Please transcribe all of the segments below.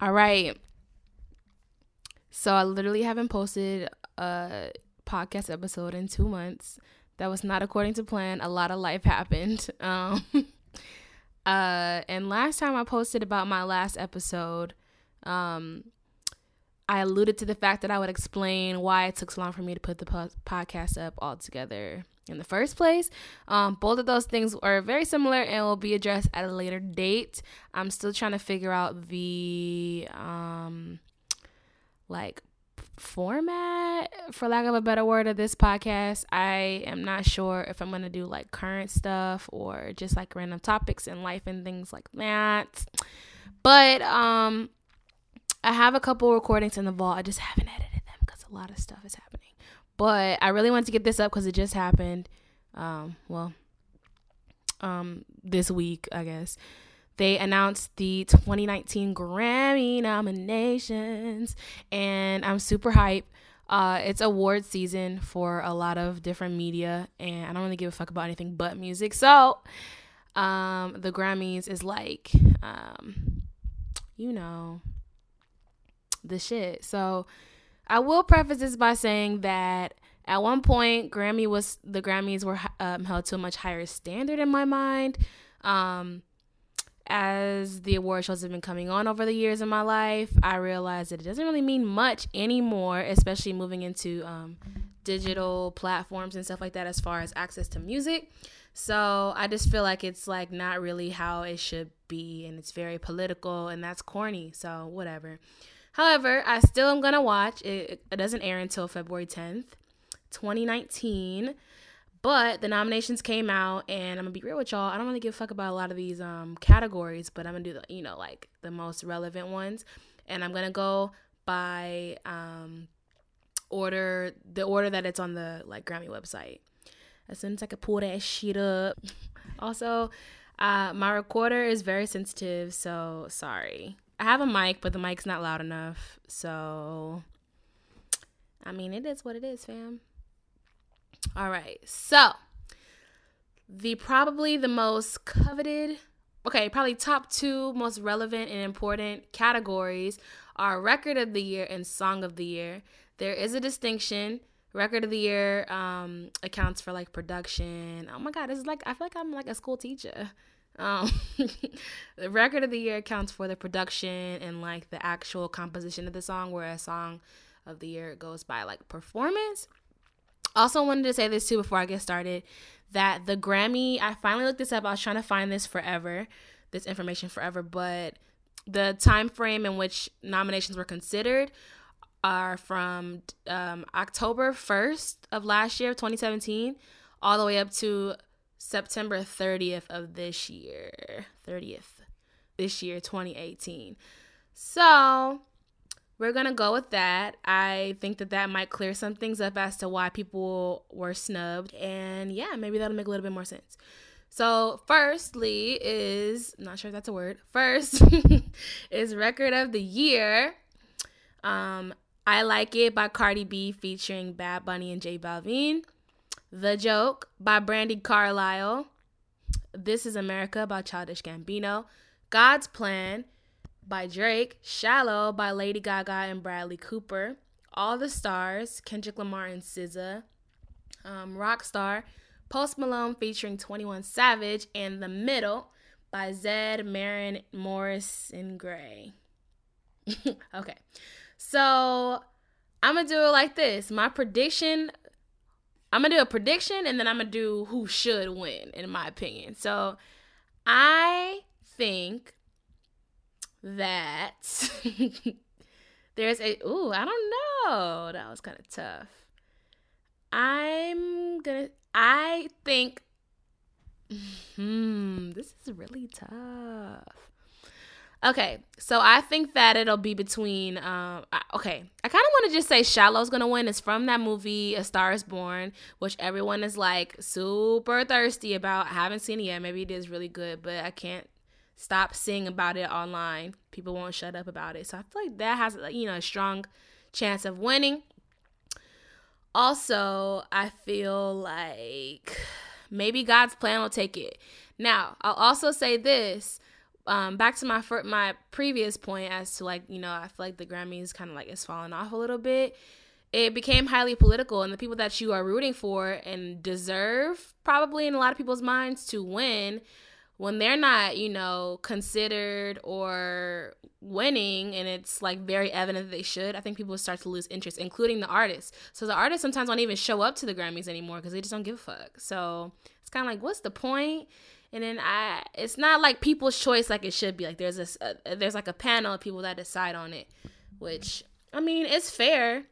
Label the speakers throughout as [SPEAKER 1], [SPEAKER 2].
[SPEAKER 1] All right. So I literally haven't posted a podcast episode in two months. That was not according to plan. A lot of life happened. Um, uh, and last time I posted about my last episode, um, I alluded to the fact that I would explain why it took so long for me to put the po- podcast up all together in the first place. Um, both of those things are very similar and will be addressed at a later date. I'm still trying to figure out the um, like format for lack of a better word of this podcast i am not sure if i'm going to do like current stuff or just like random topics in life and things like that but um i have a couple recordings in the vault i just haven't edited them because a lot of stuff is happening but i really want to get this up because it just happened um well um this week i guess they announced the 2019 Grammy nominations, and I'm super hype. Uh, it's award season for a lot of different media, and I don't really give a fuck about anything but music. So, um, the Grammys is like, um, you know, the shit. So, I will preface this by saying that at one point, Grammy was the Grammys were um, held to a much higher standard in my mind. Um, as the award shows have been coming on over the years in my life, I realized that it doesn't really mean much anymore, especially moving into um, digital platforms and stuff like that as far as access to music. So I just feel like it's like not really how it should be, and it's very political, and that's corny. So whatever. However, I still am gonna watch. It, it doesn't air until February 10th, 2019. But the nominations came out, and I'm gonna be real with y'all. I don't really give a fuck about a lot of these um, categories, but I'm gonna do the you know like the most relevant ones, and I'm gonna go by um, order the order that it's on the like Grammy website. As soon as I can pull that shit up. also, uh, my recorder is very sensitive, so sorry. I have a mic, but the mic's not loud enough, so I mean it is what it is, fam. All right. So, the probably the most coveted, okay, probably top two most relevant and important categories are record of the year and song of the year. There is a distinction. Record of the year um, accounts for like production. Oh my God, this is like, I feel like I'm like a school teacher. Um, the record of the year accounts for the production and like the actual composition of the song, whereas song of the year goes by like performance. Also, wanted to say this too before I get started that the Grammy, I finally looked this up. I was trying to find this forever, this information forever, but the time frame in which nominations were considered are from um, October 1st of last year, 2017, all the way up to September 30th of this year, 30th this year, 2018. So we're gonna go with that. I think that that might clear some things up as to why people were snubbed, and yeah, maybe that'll make a little bit more sense. So, firstly, is not sure if that's a word. First is record of the year. Um, I like it by Cardi B featuring Bad Bunny and J Balvin. The Joke by Brandi Carlile. This is America by Childish Gambino. God's Plan by Drake, Shallow by Lady Gaga and Bradley Cooper, All the Stars, Kendrick Lamar and SZA, um, Rockstar, Post Malone featuring 21 Savage, and The Middle by Zedd, Maren, Morris, and Gray. okay, so I'm gonna do it like this. My prediction I'm gonna do a prediction and then I'm gonna do who should win, in my opinion. So I think that there's a ooh, I don't know. That was kind of tough. I'm gonna I think hmm, this is really tough. Okay, so I think that it'll be between. Um, okay, I kind of want to just say "Shallow's" gonna win. It's from that movie "A Star Is Born," which everyone is like super thirsty about. I haven't seen it yet. Maybe it is really good, but I can't stop seeing about it online. People won't shut up about it. So I feel like that has you know a strong chance of winning. Also, I feel like maybe God's plan will take it. Now, I'll also say this. Um, back to my fir- my previous point as to like you know I feel like the Grammys kind of like is falling off a little bit. It became highly political, and the people that you are rooting for and deserve probably in a lot of people's minds to win when they're not, you know, considered or winning and it's like very evident that they should, I think people start to lose interest, including the artists. So the artists sometimes don't even show up to the Grammys anymore because they just don't give a fuck. So it's kind of like, what's the point? And then I, it's not like people's choice like it should be. Like there's a, a there's like a panel of people that decide on it, which I mean it's fair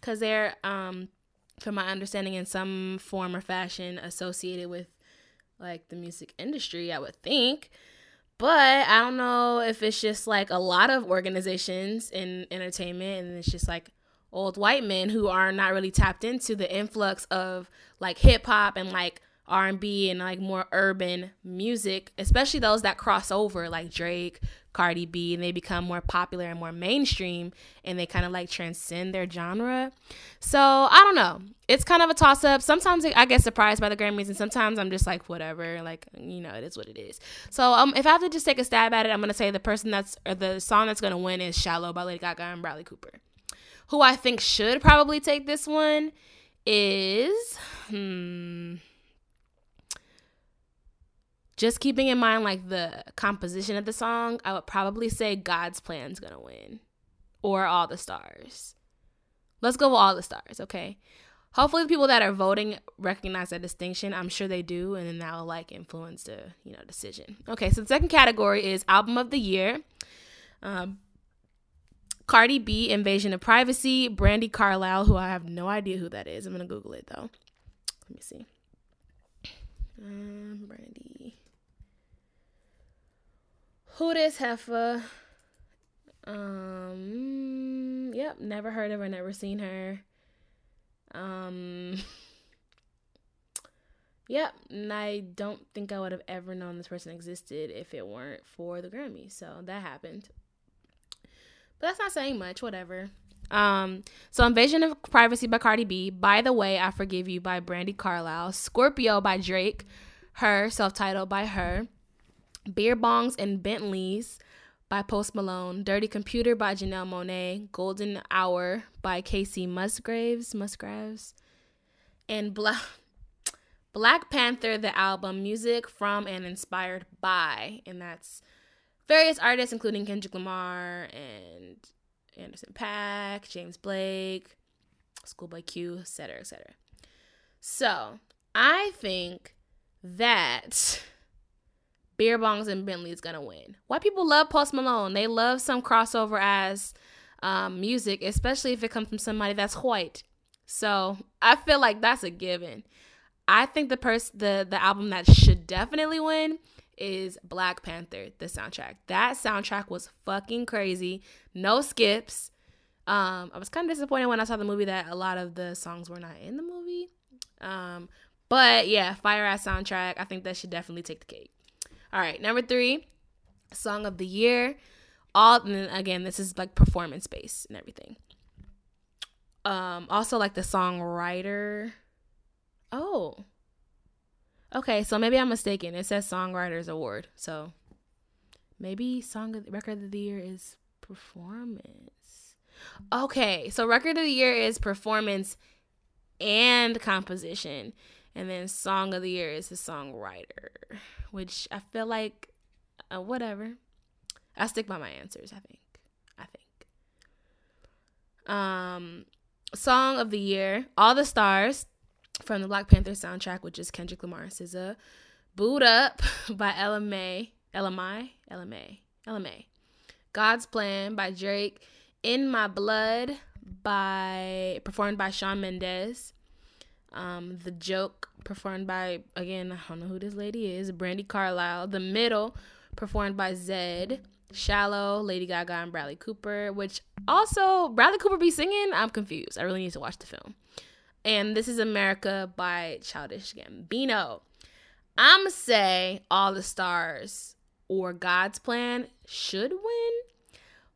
[SPEAKER 1] because they're um, from my understanding, in some form or fashion associated with like the music industry, I would think. But I don't know if it's just like a lot of organizations in entertainment and it's just like old white men who are not really tapped into the influx of like hip hop and like R&B and like more urban music, especially those that cross over like Drake, Cardi B and they become more popular and more mainstream and they kind of like transcend their genre. So, I don't know. It's kind of a toss up. Sometimes I get surprised by the Grammys and sometimes I'm just like whatever, like you know, it is what it is. So, um if I have to just take a stab at it, I'm going to say the person that's or the song that's going to win is Shallow by Lady Gaga and Bradley Cooper. Who I think should probably take this one is hmm just keeping in mind like the composition of the song, I would probably say God's Plan's gonna win. Or All the Stars. Let's go with All the Stars, okay? Hopefully the people that are voting recognize that distinction. I'm sure they do, and then that will like influence the, you know, decision. Okay, so the second category is album of the year. Um Cardi B, Invasion of Privacy, Brandi Carlile, who I have no idea who that is. I'm gonna Google it though. Let me see. Um, Brandi. Who this heifer? Um, yep, never heard of her, never seen her. Um, yep, and I don't think I would have ever known this person existed if it weren't for the Grammy. So that happened. But that's not saying much, whatever. Um, so Invasion of Privacy by Cardi B, By the Way, I Forgive You by Brandi Carlile, Scorpio by Drake, Her, self-titled by her, Beer Bongs and Bentleys by Post Malone, Dirty Computer by Janelle Monáe, Golden Hour by Kacey Musgraves, Musgraves, and Black Black Panther the album, music from and inspired by, and that's various artists including Kendrick Lamar and Anderson .Paak, James Blake, Schoolboy Q, etc., etc. So I think that Beer Bongs and Bentley is gonna win. White people love Post Malone. They love some crossover ass um, music, especially if it comes from somebody that's white. So I feel like that's a given. I think the person the the album that should definitely win is Black Panther, the soundtrack. That soundtrack was fucking crazy. No skips. Um, I was kind of disappointed when I saw the movie that a lot of the songs were not in the movie. Um, but yeah, fire ass soundtrack. I think that should definitely take the cake. All right, number three, song of the year. All and again, this is like performance based and everything. Um, also like the songwriter. Oh, okay. So maybe I'm mistaken. It says songwriters award. So maybe song of the, record of the year is performance. Okay, so record of the year is performance and composition. And then song of the year is the songwriter, which I feel like uh, whatever. I stick by my answers, I think. I think. Um song of the year, All the Stars from the Black Panther soundtrack, which is Kendrick Lamar and SZA. Boo'd Up by Ella Mai, Ella Mai. God's Plan by Drake. In My Blood by performed by Shawn Mendes. Um, the joke performed by again, I don't know who this lady is, Brandi Carlile. The middle performed by Zedd. Shallow, Lady Gaga, and Bradley Cooper, which also Bradley Cooper be singing. I'm confused. I really need to watch the film. And This Is America by Childish Gambino. I'm going to say All the Stars or God's Plan should win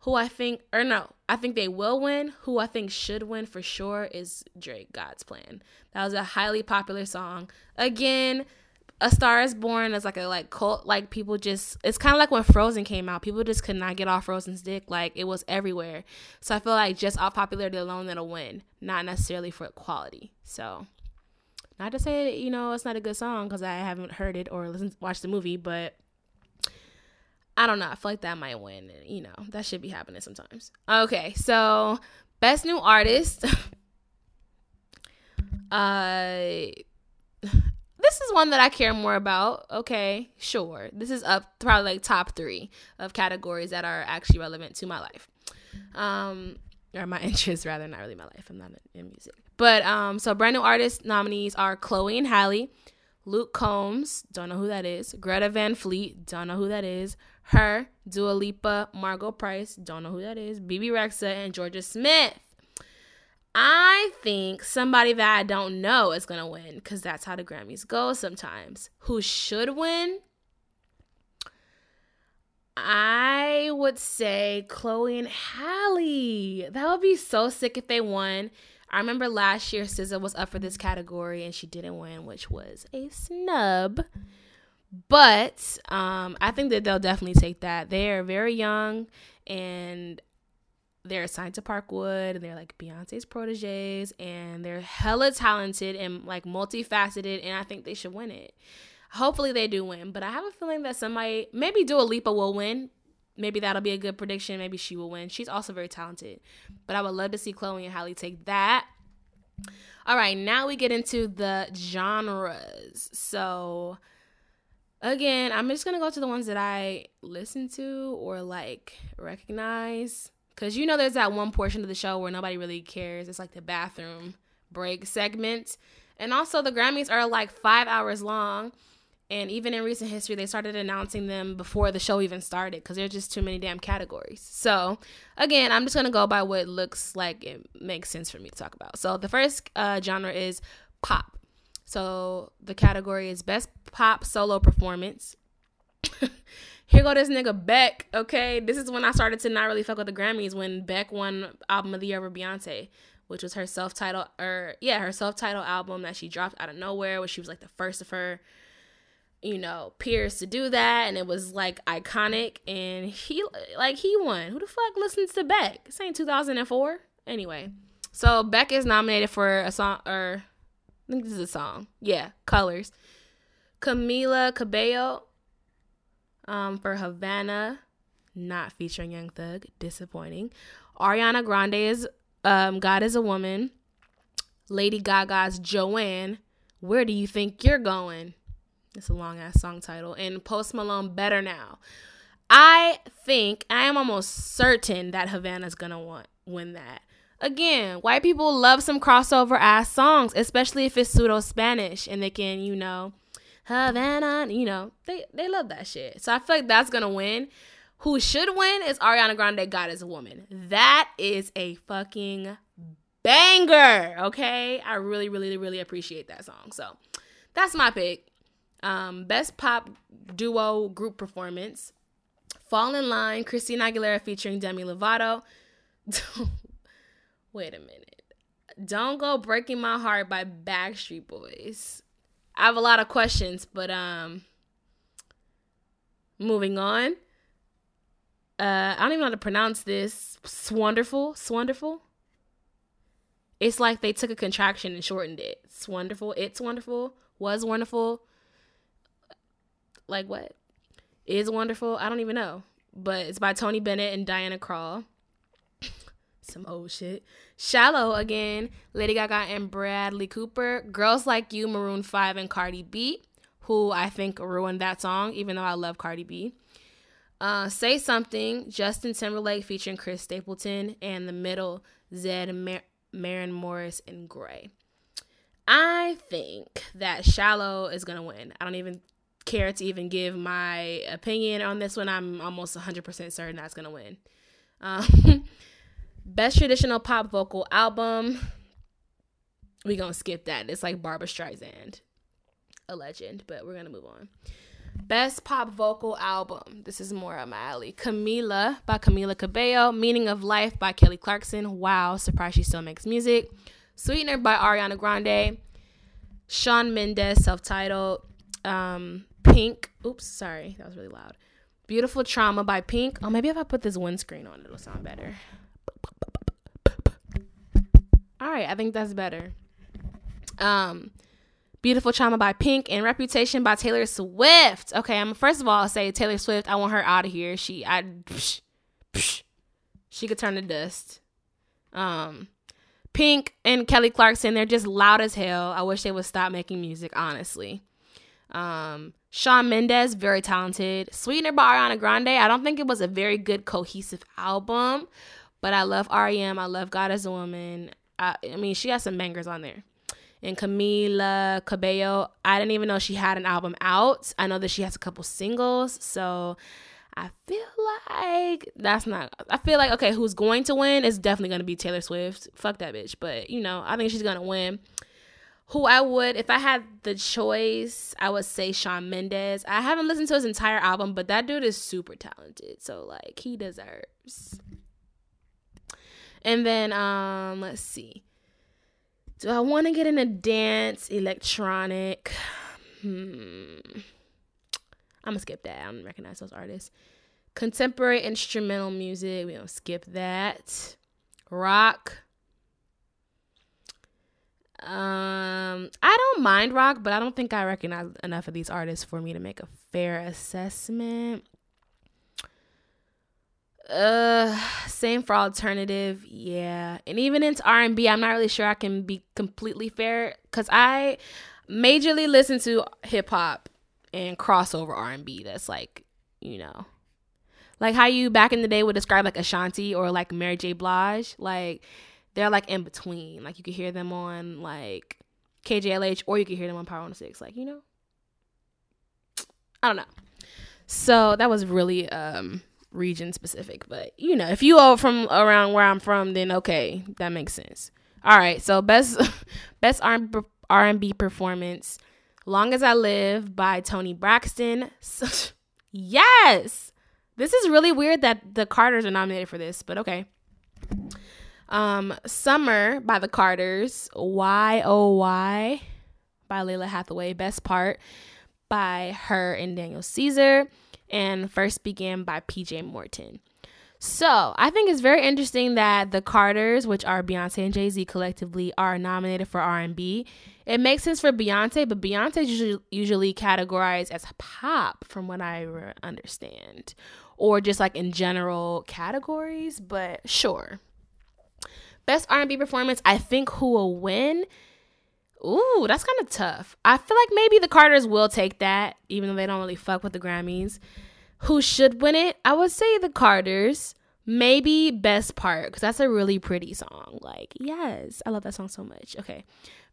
[SPEAKER 1] who I think, or no, I think they will win. Who I think should win for sure is Drake God's Plan. That was a highly popular song. Again, A Star Is Born is like a like cult. Like people just, it's kind of like when Frozen came out. People just could not get off Frozen's dick. Like it was everywhere. So I feel like just off popularity alone, it'll win, not necessarily for quality. So, not to say you know it's not a good song because I haven't heard it or listened, watched the movie, but I don't know. I feel like that might win. You know, that should be happening sometimes. Okay, so best new artist. uh this is one that I care more about. Okay, sure. This is up probably like top three of categories that are actually relevant to my life. Um, or my interests rather, not really my life. I'm not in music. But um, so brand new artist nominees are Chloe and Halle, Luke Combs, don't know who that is, Greta Van Fleet, don't know who that is, her, Dua Lipa, Margo Price, don't know who that is, Bebe Rexha, and Jorja Smith. I think somebody that I don't know is to win because that's how the Grammys go sometimes. Who should win? I would say Chloe and Halle. That would be so sick if they won. I remember last year SZA was up for this category and she didn't win, which was a snub. But um, I think that they'll definitely take that. They are very young and they're assigned to Parkwood and they're like Beyonce's proteges and they're hella talented and like multifaceted and I think they should win it. Hopefully they do win, but I have a feeling that somebody maybe Dua Lipa will win. Maybe that'll be a good prediction. Maybe she will win. She's also very talented. But I would love to see Chloe and Halle take that. All right, now we get into the genres. So again, I'm just gonna go to the ones that I listen to or like recognize. Cause you know there's that one portion of the show where nobody really cares. It's like the bathroom break segment. And also the Grammys are like five hours long. And even in recent history, they started announcing them before the show even started because there's just too many damn categories. So, again, I'm just going to go by what looks like it makes sense for me to talk about. So, the first uh, genre is pop. So, the category is Best Pop Solo Performance. here go this nigga Beck. Okay, this is when I started to not really fuck with the Grammys when Beck won Album of the Year over Beyonce, which was her self-titled or yeah, her self-titled album that she dropped out of nowhere, where she was like the first of her, you know, peers to do that, and it was like iconic. And he like he won. Who the fuck listens to Beck? This ain't 2004. Anyway, so Beck is nominated for a song or I think this is a song. Yeah, Colors. Camila Cabello um, for Havana, not featuring Young Thug, disappointing. Ariana Grande is um, God is a Woman. Lady Gaga's Joanne, Where Do You Think You're Going? It's a long ass song title. And Post Malone, Better Now. I think, I am almost certain that Havana's gonna want, win that. Again, white people love some crossover ass songs, especially if it's pseudo Spanish and they can, you know, Havana, you know, they they love that shit. So I feel like that's gonna win. Who should win is Ariana Grande, God is a Woman. That is a fucking banger. Okay. I really, really, really appreciate that song. So that's my pick. Um, best pop duo group performance. Fall in Line, Christina Aguilera featuring Demi Lovato. Wait a minute. Don't Go Breaking My Heart by Backstreet Boys. I have a lot of questions, but um moving on. Uh I don't even know how to pronounce this. Swonderful, swonderful. It's like they took a contraction and shortened it. It's wonderful. It's wonderful. Was wonderful. Like what? Is wonderful. I don't even know. But it's by Tony Bennett and Diana Krall some old shit. Shallow again, Lady Gaga and Bradley Cooper. Girls Like You, Maroon 5 and Cardi B, who I think ruined that song, even though I love Cardi B. Uh, Say Something, Justin Timberlake featuring Chris Stapleton, and The Middle, Zed, Mar- Morris, and Gray. I think that Shallow is going to win. I don't even care to even give my opinion on this one. I'm almost 100% certain that's going to win. Um, Best traditional pop vocal album. We gonna skip that. It's like Barbra Streisand, a legend, but we're gonna move on. Best pop vocal album. This is more up my alley. Camila by Camila Cabello. Meaning of Life by Kelly Clarkson. Wow, surprised she still makes music. Sweetener by Ariana Grande. Shawn Mendes, self-titled. Um, Pink. Oops, sorry, that was really loud. Beautiful Trauma by Pink. Oh, maybe if I put this windscreen on, it'll sound better. All right, I think that's better. Um, Beautiful Trauma by Pink and Reputation by Taylor Swift. Okay, I'm first of all I'll say Taylor Swift. I want her out of here. She I psh, psh, she could turn to dust. Um, Pink and Kelly Clarkson, they're just loud as hell. I wish they would stop making music, honestly. Um, Shawn Mendes, very talented. Sweetener by Ariana Grande. I don't think it was a very good cohesive album, but I love REM. I love God as a Woman. I, I mean, she has some bangers on there. And Camila Cabello, I didn't even know she had an album out. I know that she has a couple singles, so I feel like that's not. I feel like okay, who's going to win is definitely going to be Taylor Swift. Fuck that bitch, but you know, I think she's going to win. Who I would, if I had the choice, I would say Shawn Mendes. I haven't listened to his entire album, but that dude is super talented, so like he deserves. And then um, let's see. Do I want to get in a dance electronic? Hmm. I'm gonna skip that. I don't recognize those artists. Contemporary instrumental music, we don't skip that. Rock. Um, I don't mind rock, but I don't think I recognize enough of these artists for me to make a fair assessment. Uh, same for alternative, yeah. And even into R and B, I'm not really sure I can be completely fair because I majorly listen to hip hop and crossover R&B that's like, you know, like how you back in the day would describe like Ashanti or like Mary J. Blige, like they're like in between. Like you could hear them on like KJLH or you could hear them on Power 106, like, you know. I don't know. So that was really um region specific, but you know, if you are from around where I'm from, then okay, that makes sense. All right, so best best R&B performance Long as I Live by Toni Braxton. yes. This is really weird that the Carters are nominated for this, but okay. Um, Summer by the Carters. Y O Y by Lalah Hathaway. Best part by her and Daniel Caesar. And First began by PJ Morton. So I think it's very interesting that the Carters, which are Beyonce and Jay Z collectively, are nominated for R and B. It makes sense for Beyonce, but Beyonce is usually, usually categorized as pop, from what I understand, or just like in general categories. But sure, best R and B performance. I think who will win. Ooh, that's kind of tough. I feel like maybe the Carters will take that, even though they don't really fuck with the Grammys. Who should win it? I would say the Carters. Maybe Best Part, because that's a really pretty song. Like, yes, I love that song so much. Okay.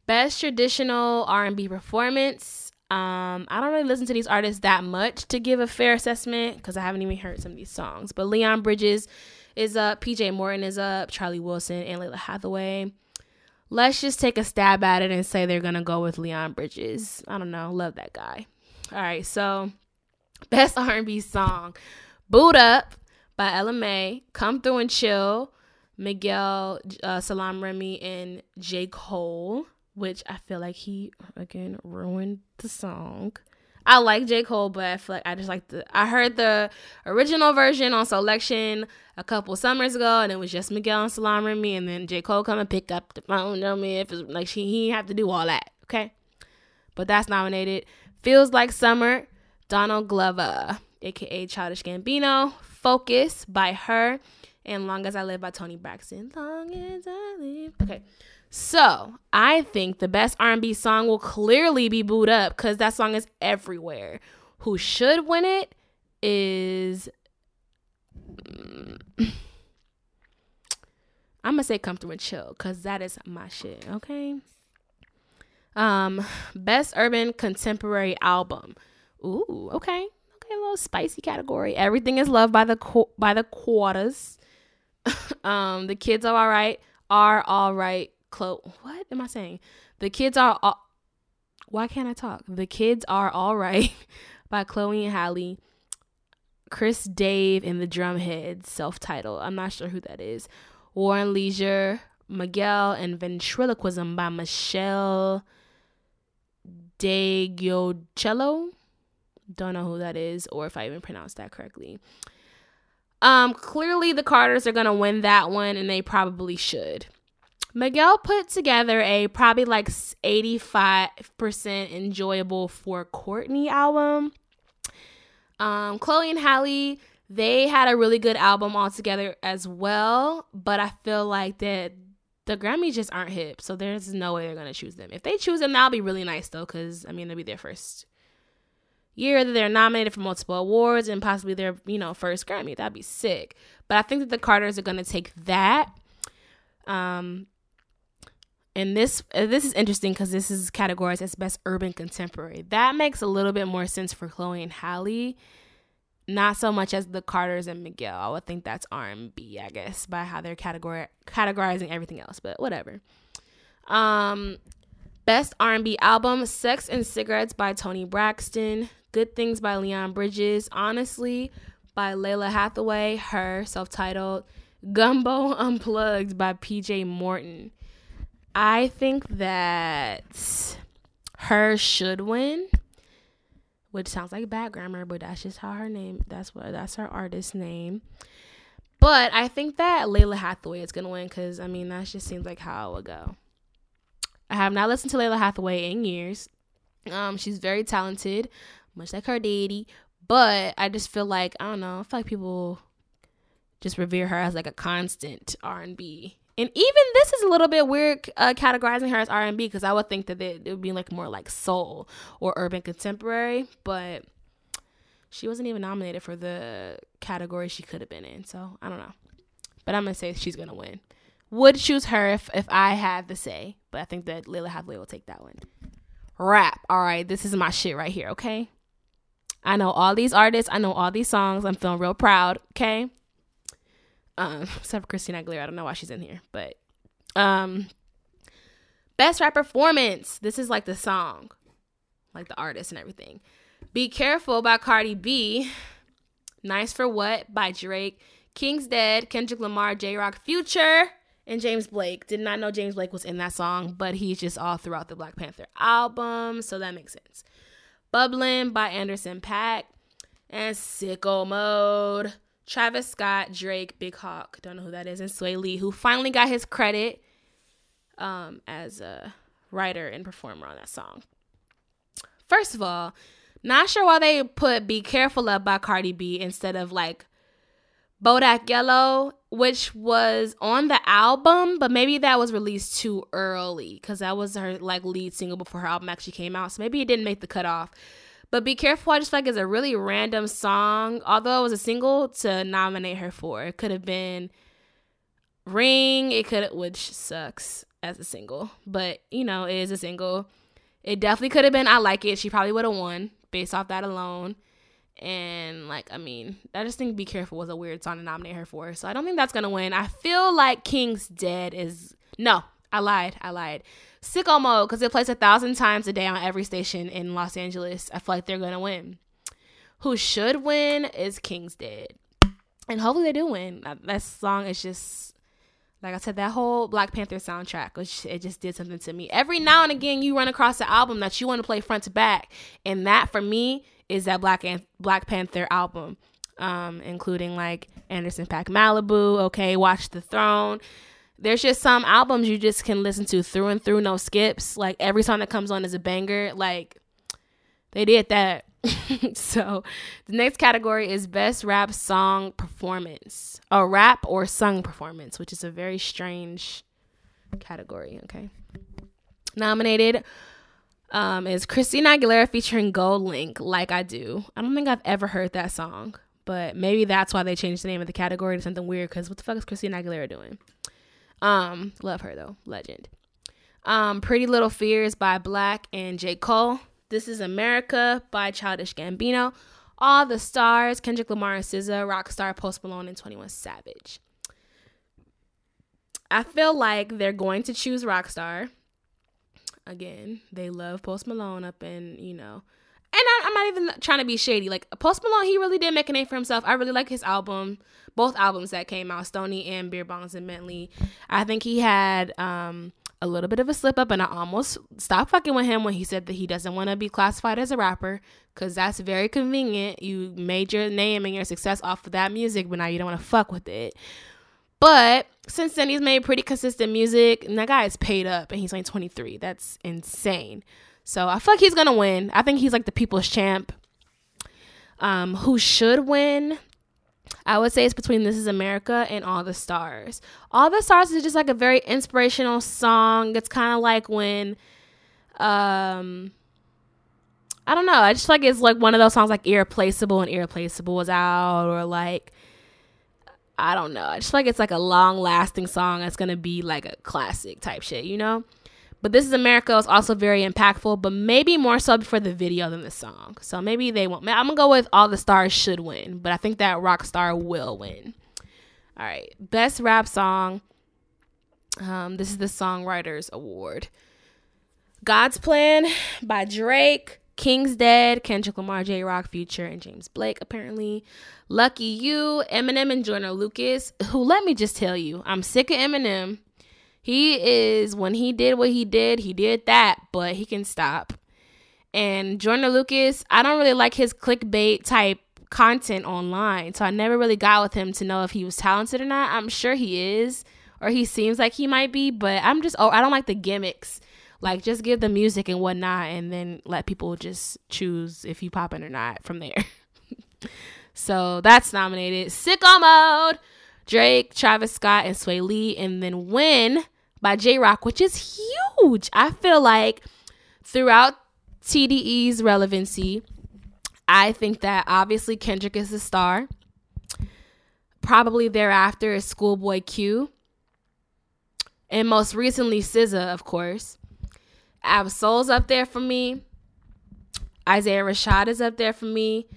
[SPEAKER 1] Best traditional R&B performance. Um, I don't really listen to these artists that much to give a fair assessment because I haven't even heard some of these songs. But Leon Bridges is up, PJ Morton is up, Charlie Wilson, and Lalah Hathaway. Let's just take a stab at it and say they're gonna go with Leon Bridges. I don't know, love that guy. All right, so Best R&B song, "Boo'd Up" by Ella Mai, "Come Through and Chill," Miguel, uh, Salaam Remi, and J. Cole, which I feel like he again ruined the song. I like J. Cole, but I feel like I just like the. I heard the original version on Selection a couple summers ago, and it was just Miguel and Salaam Remi, and then J. Cole come and pick up the phone, tell me if it's like she he have to do all that, okay? But that's nominated. Feels like summer Donald Glover, aka Childish Gambino, Focus by her, and Long as I Live by Toni Braxton. Long as I live. Okay. So I think the best R&B song will clearly be "Boo'd Up" because that song is everywhere. Who should win it is I'm gonna say "Come Through and Chill" because that is my shit. Okay. Um, best urban contemporary album. Ooh, okay. Okay, a little spicy category. Everything is loved by the qu- by the Carters. um, the kids are all right. Are all right. Chloe, what am I saying? The kids are all. Why can't I talk? The kids are all right by Chloe and Halle. Chris Dave and the Drumheads, self-titled. I'm not sure who that is. War and Leisure, Miguel and Ventriloquism by Michelle Cello. Don't know who that is or if I even pronounced that correctly. Um, clearly the Carters are gonna win that one, and they probably should. Miguel put together a probably like 85% enjoyable for Courtney album. Um, Chloe and Halle, they had a really good album altogether as well, but I feel like that the Grammys just aren't hip, so there's no way they're gonna choose them. If they choose them, that'll be really nice though, because I mean it'll be their first year that they're nominated for multiple awards and possibly their you know first Grammy. That'd be sick. But I think that the Carters are gonna take that. Um, and this uh, this is interesting because this is categorized as best urban contemporary. That makes a little bit more sense for Chloe and Halle not so much as the Carters and Miguel. I would think that's R and B, I guess, by how they're categori- categorizing everything else. But whatever. Um, best R and B album: "Sex and Cigarettes" by Toni Braxton, "Good Things" by Leon Bridges, "Honestly" by Lalah Hathaway, her self-titled, "Gumbo Unplugged" by P.J. Morton. I think that her should win which sounds like bad grammar, but that's just how her name. That's what that's her artist name. But I think that Lalah Hathaway is gonna win because I mean that just seems like how it would go. I have not listened to Lalah Hathaway in years. Um, she's very talented, much like her daddy. But I just feel like I don't know. I feel like people just revere her as like a constant R and B and even this is a little bit weird uh, categorizing her as r&b because i would think that it, it would be like more like soul or urban contemporary but she wasn't even nominated for the category she could have been in so i don't know. But i'm gonna say she's gonna win. Would choose her if, if i had the say but i think that Lalah Hathaway will take that one. Rap. All right this is my shit right here okay? I know all these artists i know all these songs i'm feeling real proud okay um, except for Christina Aguilera. I don't know why she's in here, but um, best rap performance. This is like the song, like the artist and everything. Be Careful by Cardi B. Nice for What by Drake. King's Dead, Kendrick Lamar, Jay Rock, Future, and James Blake. Did not know James Blake was in that song, but he's just all throughout the Black Panther album, so that makes sense. Bubbling by Anderson .Paak and Sicko Mode Travis Scott, Drake, Big Hawk, don't know who that is, and Swae Lee, who finally got his credit um, as a writer and performer on that song. First of all, not sure why they put Be Careful Up by Cardi B instead of like Bodak Yellow, which was on the album, but maybe that was released too early because that was her like lead single before her album actually came out. So maybe it didn't make the cutoff. But Be Careful, I just feel like is a really random song. Although it was a single to nominate her for. It could have been Ring, it could which sucks as a single. But, you know, it is a single. It definitely could have been I Like It. She probably would have won based off that alone. And like, I mean, I just think Be Careful was a weird song to nominate her for. So I don't think that's gonna win. I feel like King's Dead is no, I lied. I lied sicko mode because it plays a thousand times a day on every station in Los Angeles. I feel like they're gonna win. Who should win is King's Dead, and hopefully they do win. That song is just like I said, that whole Black Panther soundtrack, which it just did something to me. Every now and again, you run across an album that you want to play front to back, and that for me is that Black and Black Panther album, um, including like Anderson .Paak Malibu, okay, Watch the Throne there's just some albums you just can listen to through and through, no skips. Like every song that comes on is a banger. Like they did that. so the next category is best rap song performance, a rap or sung performance, which is a very strange category. Okay, nominated um, is Christina Aguilera featuring GoldLink, "Like I Do." I don't think I've ever heard that song, but maybe that's why they changed the name of the category to something weird. Because what the fuck is Christina Aguilera doing? Um, love her though, legend. Um, Pretty Little Fears by 6LACK and J. Cole. This is America by Childish Gambino. All the stars, Kendrick Lamar and SZA, Rockstar, Post Malone, and 21 Savage. I feel like they're going to choose Rockstar. Again, they love Post Malone up in, you know, I, am not even trying to be shady. Like Post Malone, he really did make a name for himself. I really like his album, both albums that came out, Stoney and Beer Bongs and Bentley. I think he had um, a little bit of a slip up, and I almost stopped fucking with him when he said that he doesn't want to be classified as a rapper because that's very convenient. You made your name and your success off of that music, but now you don't want to fuck with it. But since then, he's made pretty consistent music, and that guy is paid up, and he's only 23. That's insane. So I feel like he's gonna win. I think he's like the people's champ. Um, who should win? I would say it's between This Is America and All the Stars. All the Stars is just like a very inspirational song. It's kind of like when, um, I don't know. I just feel like it's like one of those songs like Irreplaceable and Irreplaceable was out, or like, I don't know. I just feel like it's like a long lasting song that's gonna be like a classic type shit, you know? But This Is America is also very impactful, but maybe more so for the video than the song. So maybe they won't. I'm gonna go with All the Stars should win, but I think that rock star will win. All right, best rap song. Um, this is the Songwriters Award. God's Plan by Drake. King's Dead, Kendrick Lamar, Jay Rock, Future, and James Blake, apparently. Lucky You, Eminem, and Joyner Lucas, who let me just tell you, I'm sick of Eminem. He is when he did what he did, he did that, but he can stop. And Jordan Lucas, I don't really like his clickbait type content online, so I never really got with him to know if he was talented or not. I'm sure he is, or he seems like he might be, but I'm just oh, I don't like the gimmicks. Like just give the music and whatnot, and then let people just choose if you pop in or not from there. so that's nominated. Sicko Mode, Drake, Travis Scott, and Swae Lee, and then Win by Jay Rock, which is huge. I feel like throughout TDE's relevancy, I think that obviously Kendrick is the star. Probably thereafter is Schoolboy Q. And most recently, SZA, of course. Ab-Soul's up there for me. Isaiah Rashad is up there for me.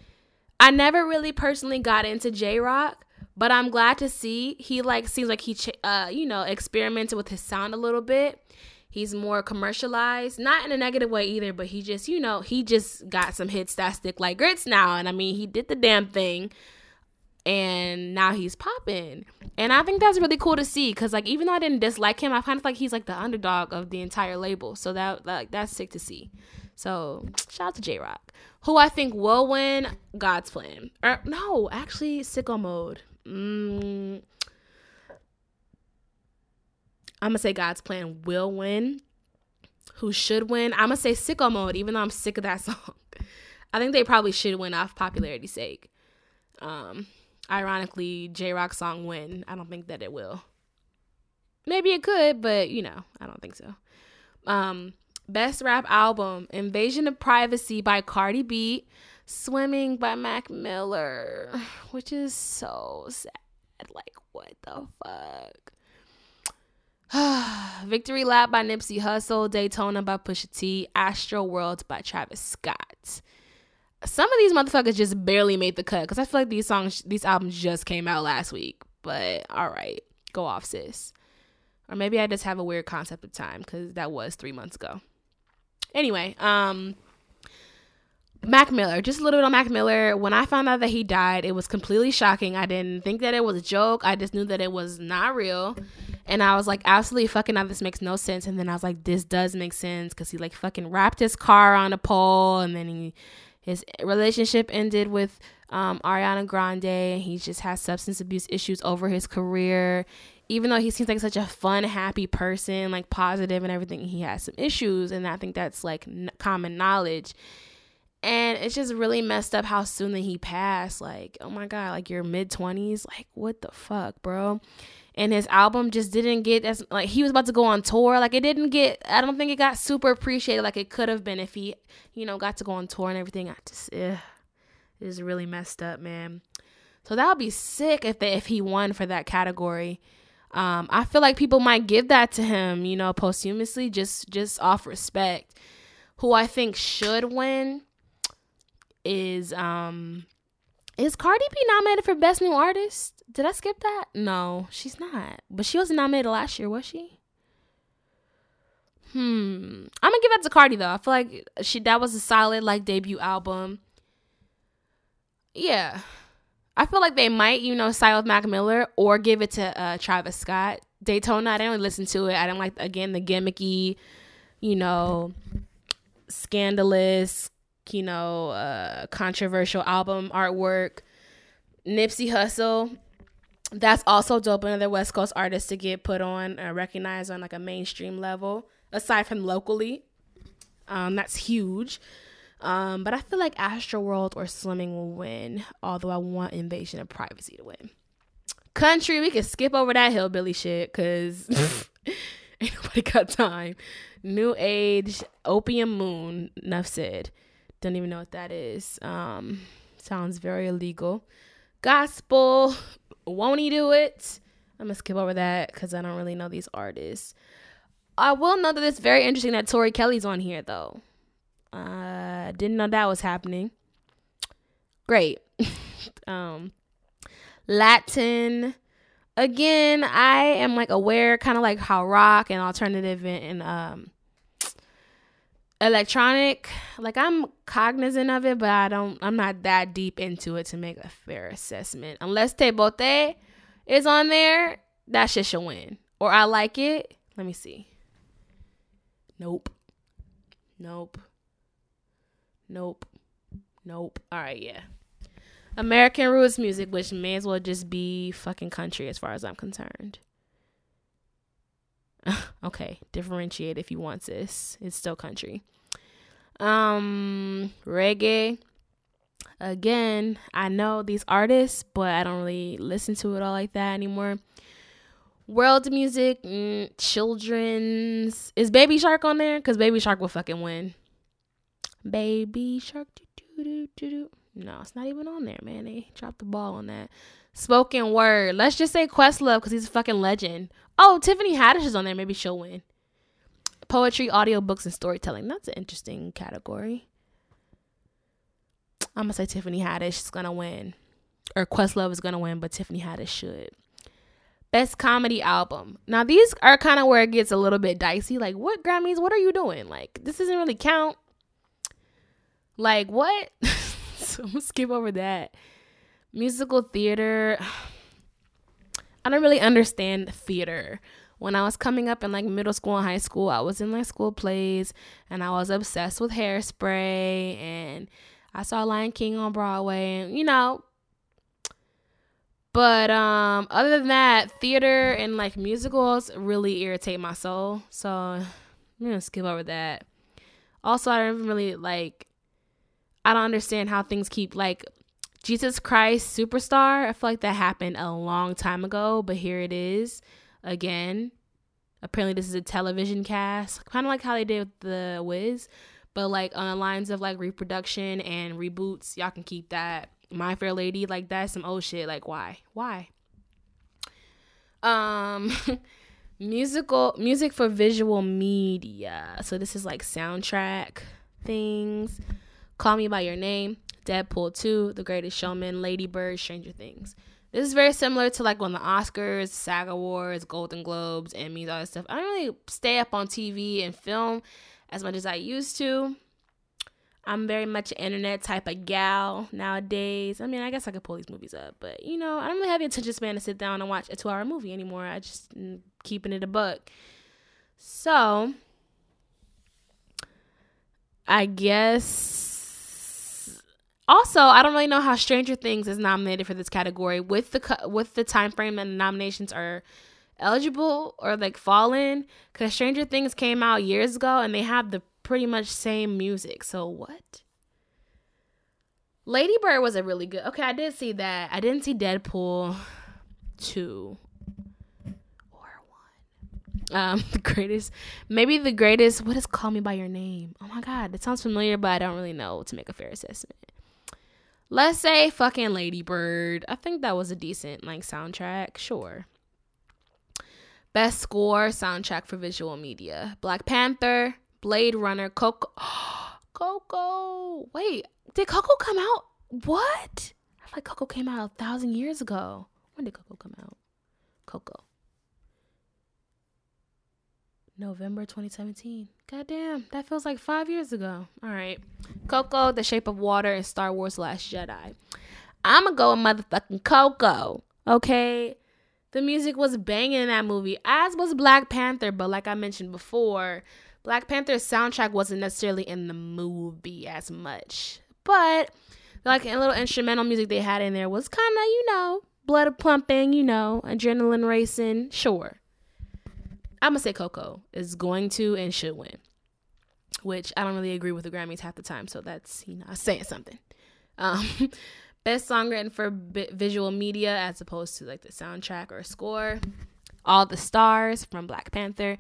[SPEAKER 1] I never really personally got into Jay Rock, but I'm glad to see he like seems like he uh you know experimented with his sound a little bit. He's more commercialized, not in a negative way either, but he just you know he just got some hits that stick like grits now, and I mean he did the damn thing, and now he's popping, and I think that's really cool to see because like even though I didn't dislike him, I kind of like he's like the underdog of the entire label, so that like that's sick to see. So shout out to Jay Rock, who I think will win God's Plan. Or no, actually Sicko Mode. Mm, I'm gonna say God's plan will win. Who should win? I'm gonna say sicko mode, even though I'm sick of that song. I think they probably should win off popularity's sake. Um, ironically, Jay Rock song win. I don't think that it will. Maybe it could, but you know, I don't think so. Um, best rap album: Invasion of Privacy by Cardi B. Swimming by Mac Miller, which is so sad. Like, what the fuck? Victory Lap by Nipsey Hussle, Daytona by Pusha T, Astroworld by Travis Scott. Some of these motherfuckers just barely made the cut because I feel like these songs, these albums just came out last week. But all right, go off, sis. Or maybe I just have a weird concept of time because that was three months ago. Anyway, um, Mac Miller, just a little bit on Mac Miller. When I found out that he died, it was completely shocking. I didn't think that it was a joke. I just knew that it was not real. And I was like, absolutely fucking out. This makes no sense. And then I was like, this does make sense because he like fucking wrapped his car on a pole, and then he his relationship ended with um, Ariana Grande. And he just has substance abuse issues over his career. Even though he seems like such a fun, happy person, like positive and everything, he has some issues, and I think that's like n- common knowledge and it's just really messed up how soon that he passed. Like, oh my God, like your mid 20s. Like, what the fuck, bro? And his album just didn't get as, like, he was about to go on tour. Like, it didn't get, I don't think it got super appreciated like it could have been if he, you know, got to go on tour and everything. I just, ugh, it is really messed up, man. So that would be sick if they, if he won for that category. Um, I feel like people might give that to him, you know, posthumously, just just off respect. Who I think should win is um is Cardi B nominated for Best New Artist? Did I skip that? No, she's not. But she wasn't nominated last year, was she? Hmm. I'm gonna give that to Cardi though. I feel like she that was a solid like debut album. Yeah. I feel like they might, you know, side with Mac Miller or give it to uh, Travis Scott Daytona, I didn't really listen to it. I didn't like again the gimmicky, you know, scandalous, you know, uh, controversial album artwork. Nipsey Hussle, that's also dope. Another West Coast artist to get put on, uh, recognized on like a mainstream level, aside from locally. Um, that's huge. Um, but I feel like Astroworld or Slimming will win, although I want Invasion of Privacy to win. Country, we can skip over that hillbilly shit because ain't nobody got time. New Age, Opium Moon, enough said. Don't even know what that is. Um, sounds very illegal. Gospel, won't he do it? I'm gonna skip over that because I don't really know these artists. I will know that it's very interesting that Tori Kelly's on here though. Uh, didn't know that was happening. Great. um, Latin. Again, I am like aware, kind of like how rock and alternative and, and um electronic like i'm cognizant of it but i don't i'm not that deep into it to make a fair assessment. Unless te bote is on there that shit should win. Or i like it let me see. Nope. Nope. Nope. Nope. All right yeah. American roots music which may as well just be fucking country as far as i'm concerned. Okay, differentiate if you want this. It's still country. Um, reggae. Again, I know these artists, but I don't really listen to it all like that anymore. World music, mm, children's. Is Baby Shark on there? Because Baby Shark will fucking win. Baby Shark. No, it's not even on there, man. They dropped the ball on that. Spoken word. Let's just say Questlove because he's a fucking legend. Oh, Tiffany Haddish is on there. Maybe she'll win. Poetry, audiobooks, and storytelling. That's an interesting category. I'm gonna say Tiffany Haddish is gonna win. Or Questlove is gonna win, but Tiffany Haddish should. Best comedy album. Now these are kind of where it gets a little bit dicey. Like, what Grammys? What are you doing? Like, this doesn't really count. Like, what? so I'm gonna skip over that musical theater I don't really understand theater. When I was coming up in like middle school and high school, I was in like school plays and I was obsessed with hairspray and I saw Lion King on Broadway and you know but um other than that, theater and like musicals really irritate my soul. So I'm gonna skip over that. Also, I don't really like I don't understand how things keep like Jesus Christ Superstar, I feel like that happened a long time ago, but here it is again. Apparently, this is a television cast, kind of like how they did with The Wiz, but like on the lines of like reproduction and reboots. Y'all can keep that. My Fair Lady, like that's some old shit. Like, why? Why? Um, musical music for visual media. So this is like soundtrack things. Call Me by Your Name. Deadpool 2, The Greatest Showman, Lady Bird, Stranger Things. This is very similar to like when the Oscars, SAG Awards, Golden Globes, Emmys, all that stuff. I don't really stay up on TV and film as much as I used to. I'm very much an internet type of gal nowadays. I mean, I guess I could pull these movies up, but you know, I don't really have the attention span to sit down and watch a two hour movie anymore. I just mm, keeping it a buck. So, I guess also, I don't really know how Stranger Things is nominated for this category with the with the time frame and the nominations are eligible or like fallen because Stranger Things came out years ago and they have the pretty much same music. So what? Lady Bird was a really good. Okay, I did see that. I didn't see Deadpool two or one. Um, the greatest, maybe the greatest. What is Call Me by Your Name? Oh my God, it sounds familiar, but I don't really know to make a fair assessment. Let's say fucking Ladybird. I think that was a decent like soundtrack. Sure. Best score soundtrack for visual media. Black Panther, Blade Runner, Coco. Coco. Wait, did Coco come out? What? I like Coco came out a thousand years ago. When did Coco come out? Coco. November 2017. Goddamn, that feels like five years ago. All right. Coco, The Shape of Water, and Star Wars Last Jedi. I'm going to go with motherfucking Coco. Okay. The music was banging in that movie, as was Black Panther. But like I mentioned before, Black Panther's soundtrack wasn't necessarily in the movie as much. But like a little instrumental music they had in there was kind of, you know, blood pumping, you know, adrenaline racing. Sure. I'm to say Coco is going to and should win, which I don't really agree with the Grammys half the time. So that's, you know, saying something. Um, best song written for visual media as opposed to like the soundtrack or score. All the Stars from Black Panther.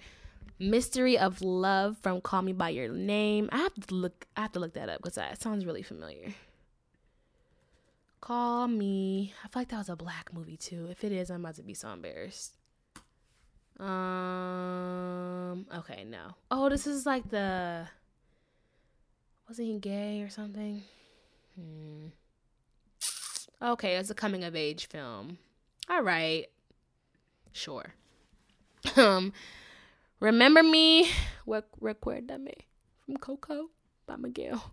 [SPEAKER 1] Mystery of Love from Call Me by Your Name. I have to look I have to look that up because that sounds really familiar. Call Me. I feel like that was a black movie too. If it is, I'm about to be so embarrassed. Um okay, no. Oh, this is like the wasn't he gay or something? Hmm. Okay, it's a coming of age film. All right. Sure. um Remember Me, Recuérdame from Coco by Miguel.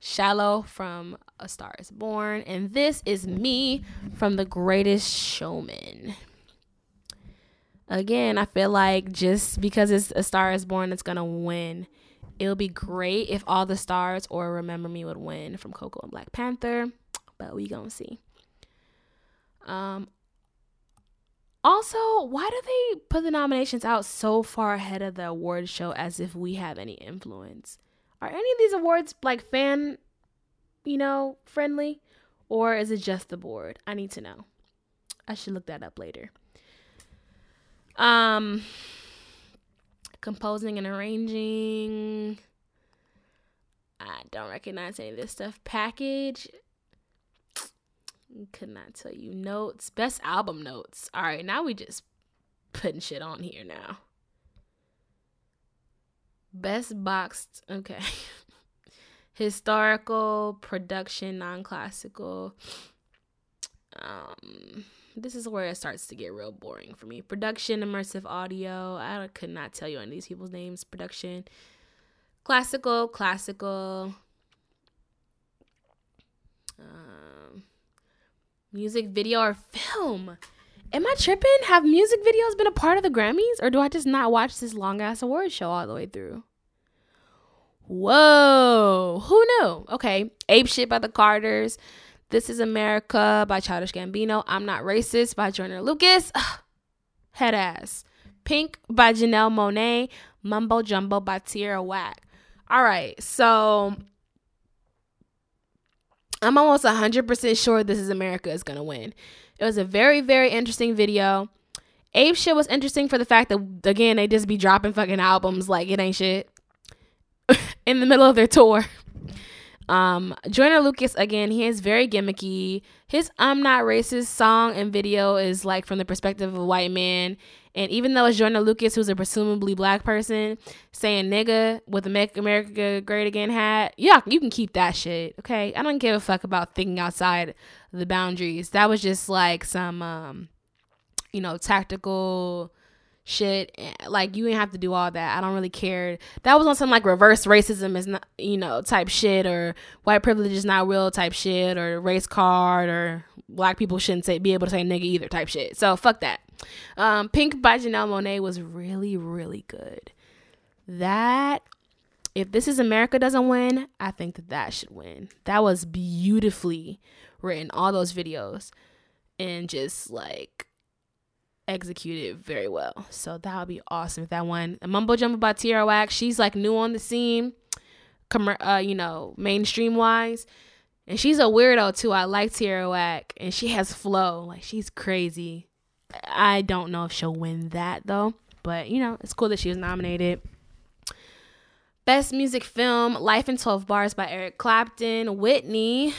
[SPEAKER 1] Shallow from A Star is Born. And this is Me from The Greatest Showman. Again, I feel like just because it's A Star is Born, it's to win. It'll be great if All the Stars or Remember Me would win from Coco and Black Panther, but we to see. Um, also, why do they put the nominations out so far ahead of the award show as if we have any influence? Are any of these awards like fan, you know, friendly? Or is it just the board? I need to know. I should look that up later. Um composing and arranging. I don't recognize any of this stuff. Package. Could not tell you notes. Best album notes. All right, now we just putting shit on here now. Best boxed. Okay. Historical, production, non-classical. Um this is where it starts to get real boring for me. Production, immersive audio. I could not tell you any of these people's names. Production, classical, classical. Um, music video or film. Am I tripping? Have music videos been a part of the Grammys? Or do I just not watch this long ass award show all the way through? Whoa. Who knew? Okay. Ape Shit by the Carters. This is America by Childish Gambino. I'm Not Racist by Joyner Lucas. Head ass. Pink by Janelle Monáe. Mumbo Jumbo by Tierra Whack. All right. So I'm almost 100% sure This is America is going to win. It was a very, very interesting video. Ape shit was interesting for the fact that, again, they just be dropping fucking albums like it ain't shit in the middle of their tour. Um, Joyner Lucas, again, he is very gimmicky. His I'm Not Racist song and video is like from the perspective of a white man. And even though it's Joyner Lucas, who's a presumably black person, saying nigga with a Make America Great Again hat, yeah, you can keep that shit. Okay. I don't give a fuck about thinking outside the boundaries. That was just like some, um, you know, tactical shit. Eh, like you didn't have to do all that. I don't really care. That was on some like reverse racism is not you know type shit or white privilege is not real type shit or race card or black people shouldn't say be able to say nigga either type shit. So fuck that. Um, Pink by Janelle Monáe was really really good. That if this is America doesn't win, I think that that should win. That was beautifully written. All those videos and just like executed very well. So that would be awesome if that one. Mumbo Jumbo by Tierra Whack. She's like new on the scene, com- uh, you know, mainstream wise. And she's a weirdo too. I like Tierra Whack. And she has flow. Like she's crazy. I don't know if she'll win that though. But you know, it's cool that she was nominated. Best music film, Life in 12 Bars by Eric Clapton, Whitney,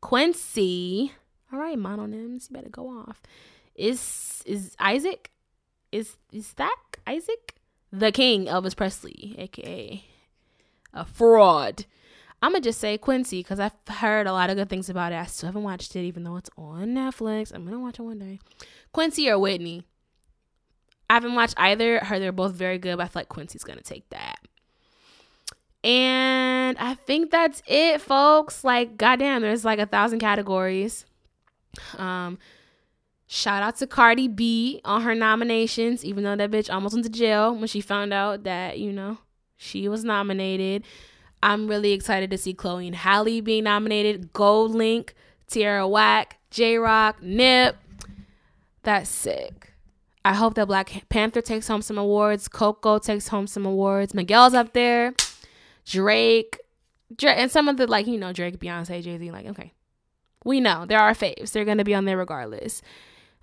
[SPEAKER 1] Quincy. All right, mononyms, you better go off is is Itzhak is is that Itzhak the King Elvis Presley, aka a fraud. I'm gonna just say Quincy because I've heard a lot of good things about it. I still haven't watched it, even though it's on Netflix. I'm gonna watch it one day. Quincy or Whitney. I haven't watched either. I heard they're both very good, but I feel like Quincy's gonna take that. And I think that's it, folks. Like, goddamn, there's like a thousand categories. Um, Shout out to Cardi B on her nominations, even though that bitch almost went to jail when she found out that, you know, she was nominated. I'm really excited to see Chloe and Halle being nominated. GoldLink, Tierra Whack, Jay Rock, Nip. That's sick. I hope that Black Panther takes home some awards. Coco takes home some awards. Miguel's up there. Drake. Drake and some of the like, you know, Drake, Beyonce, Jay-Z, like, okay. We know. there are faves. They're gonna be on there regardless.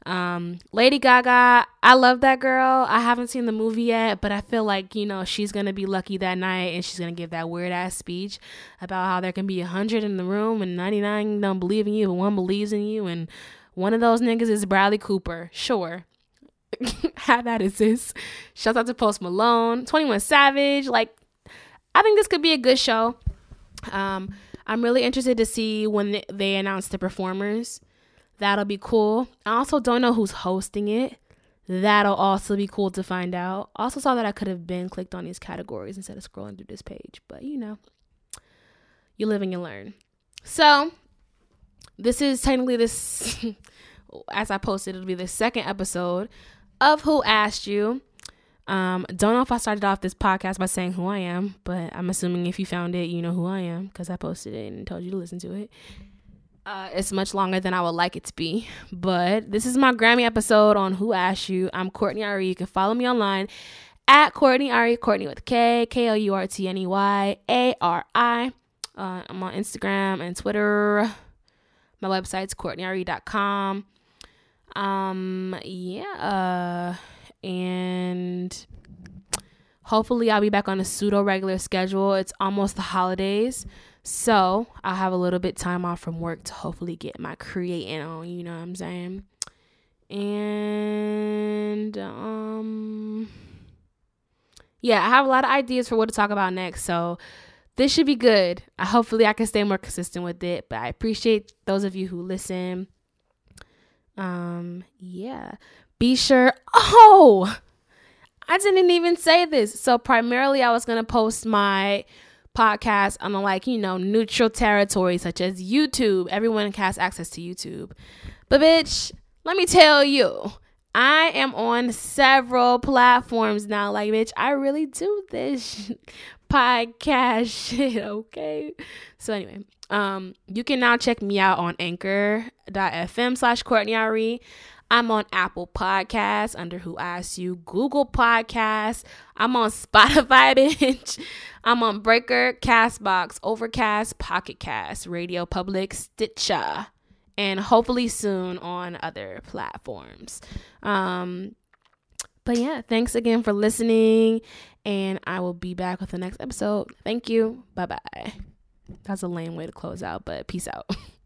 [SPEAKER 1] Um, Lady Gaga, I love that girl. I haven't seen the movie yet, but I feel like, you know, she's going to be lucky that night and she's going to give that weird ass speech about how there can be 100 in the room and 99 don't believe in you, but one believes in you. And one of those niggas is Bradley Cooper. Sure. How that is this. Shout out to Post Malone, 21 Savage. Like, I think this could be a good show. Um, I'm really interested to see when they announce the performers. That'll be cool. I also don't know who's hosting it. That'll also be cool to find out. Also saw that I could have been clicked on these categories instead of scrolling through this page, but you know, you live and you learn. So, this is technically this as I posted, it'll be the second episode of Who Asked You. Um, don't know if I started off this podcast by saying who I am, but I'm assuming if you found it, you know who I am because I posted it and told you to listen to it. Uh, it's much longer than I would like it to be, but this is my Grammy episode on Who Asked You. I'm Kourtney Ari. You can follow me online at Kourtney Ari, Courtney with K, K O U R T N E Y A R I. Uh, I'm on Instagram and Twitter. My website's KourtneyAri.com. Um, yeah. Uh, and hopefully I'll be back on a pseudo regular schedule. It's almost the holidays. So I'll have a little bit time off from work to hopefully get my creating on, you know what I'm saying? And um yeah, I have a lot of ideas for what to talk about next. So this should be good. I hopefully I can stay more consistent with it, but I appreciate those of you who listen. Um yeah. Be sure Oh, I didn't even say this. So primarily I was going to post my podcast on a like, you know, neutral territory such as YouTube. Everyone has access to YouTube. But bitch, let me tell you, I am on several platforms now. Like, bitch, I really do this podcast shit, okay? So anyway, um, you can now check me out on anchor.fm slash Kourtney. I'm on Apple Podcasts under Who Asked You, Google Podcasts. I'm on Spotify, bitch. I'm on Breaker, Castbox, Overcast, Pocket Cast, Radio Public, Stitcher, and hopefully soon on other platforms. Um, but yeah, thanks again for listening, and I will be back with the next episode. Thank you. Bye bye. That's a lame way to close out, but peace out.